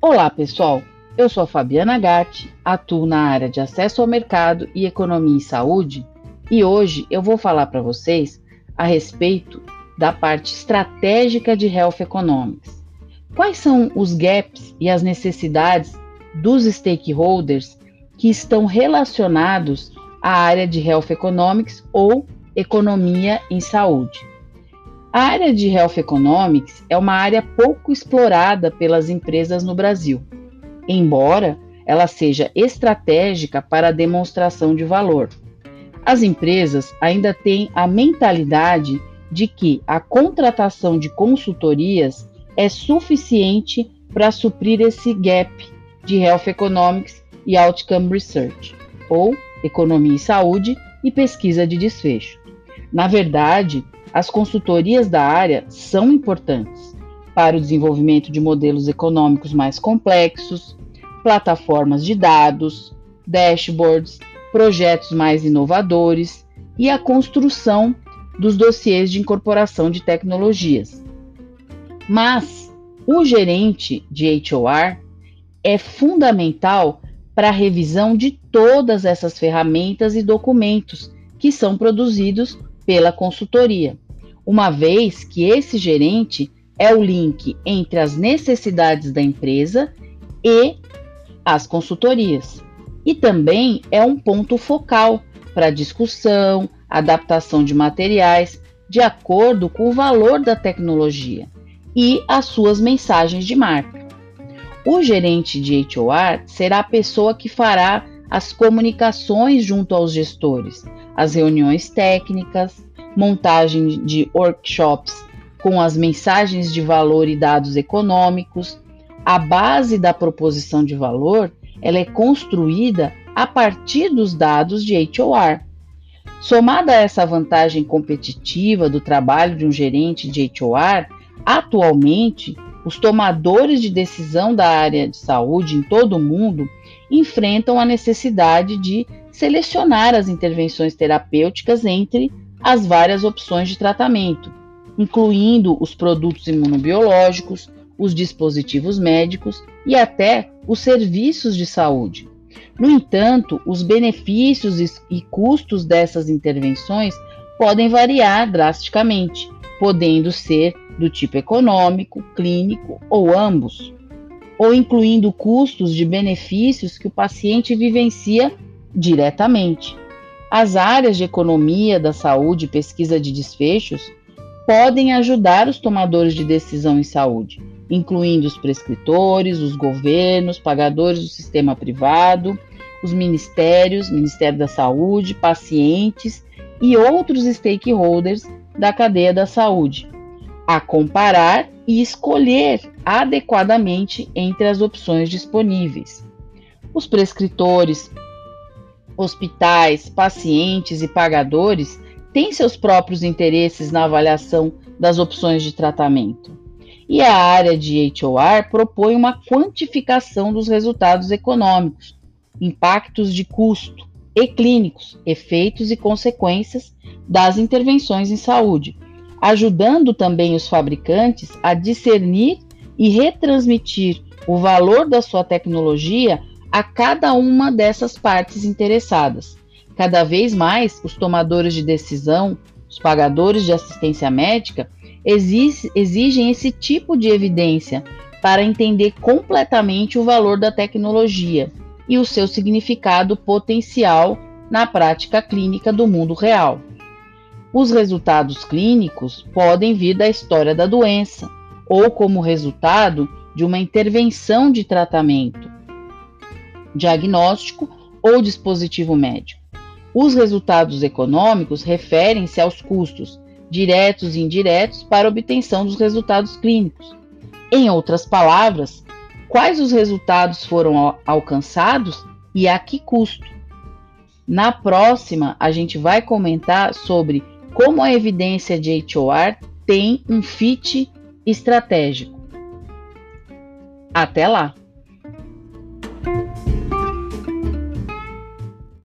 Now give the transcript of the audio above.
Olá, pessoal. Eu sou a Fabiana Gatti, atuo na área de acesso ao mercado e economia e saúde, e hoje eu vou falar para vocês a respeito da parte estratégica de Health Economics. Quais são os gaps e as necessidades dos stakeholders que estão relacionados à área de Health Economics ou economia em saúde? A área de Health Economics é uma área pouco explorada pelas empresas no Brasil, embora ela seja estratégica para a demonstração de valor. As empresas ainda têm a mentalidade de que a contratação de consultorias é suficiente para suprir esse gap de Health Economics e Outcome Research, ou Economia e Saúde e Pesquisa de Desfecho. Na verdade, as consultorias da área são importantes para o desenvolvimento de modelos econômicos mais complexos, plataformas de dados, dashboards, projetos mais inovadores e a construção dos dossiês de incorporação de tecnologias. Mas o gerente de HOR é fundamental para a revisão de todas essas ferramentas e documentos que são produzidos pela consultoria, uma vez que esse gerente é o link entre as necessidades da empresa e as consultorias. E também é um ponto focal para discussão, adaptação de materiais de acordo com o valor da tecnologia e as suas mensagens de marca. O gerente de HOR será a pessoa que fará as comunicações junto aos gestores, as reuniões técnicas, montagem de workshops com as mensagens de valor e dados econômicos. A base da proposição de valor ela é construída a partir dos dados de HOR. Somada a essa vantagem competitiva do trabalho de um gerente de HOR, atualmente os tomadores de decisão da área de saúde em todo o mundo enfrentam a necessidade de selecionar as intervenções terapêuticas entre as várias opções de tratamento, incluindo os produtos imunobiológicos, os dispositivos médicos e até os serviços de saúde. No entanto, os benefícios e custos dessas intervenções podem variar drasticamente, podendo ser do tipo econômico, clínico ou ambos, ou incluindo custos de benefícios que o paciente vivencia diretamente. As áreas de economia, da saúde e pesquisa de desfechos podem ajudar os tomadores de decisão em saúde, incluindo os prescritores, os governos, pagadores do sistema privado, os ministérios, Ministério da Saúde, pacientes e outros stakeholders da cadeia da saúde, a comparar e escolher adequadamente entre as opções disponíveis. Os prescritores, hospitais, pacientes e pagadores têm seus próprios interesses na avaliação das opções de tratamento. E a área de HOR propõe uma quantificação dos resultados econômicos, impactos de custo e clínicos, efeitos e consequências das intervenções em saúde, ajudando também os fabricantes a discernir e retransmitir o valor da sua tecnologia a cada uma dessas partes interessadas. Cada vez mais, os tomadores de decisão, os pagadores de assistência médica, exigem esse tipo de evidência para entender completamente o valor da tecnologia e o seu significado potencial na prática clínica do mundo real. Os resultados clínicos podem vir da história da doença ou como resultado de uma intervenção de tratamento, diagnóstico ou dispositivo médico. Os resultados econômicos referem-se aos custos diretos e indiretos para obtenção dos resultados clínicos. Em outras palavras, quais os resultados foram alcançados e a que custo. Na próxima, a gente vai comentar sobre como a evidência de HOR tem um fit estratégico. Até lá!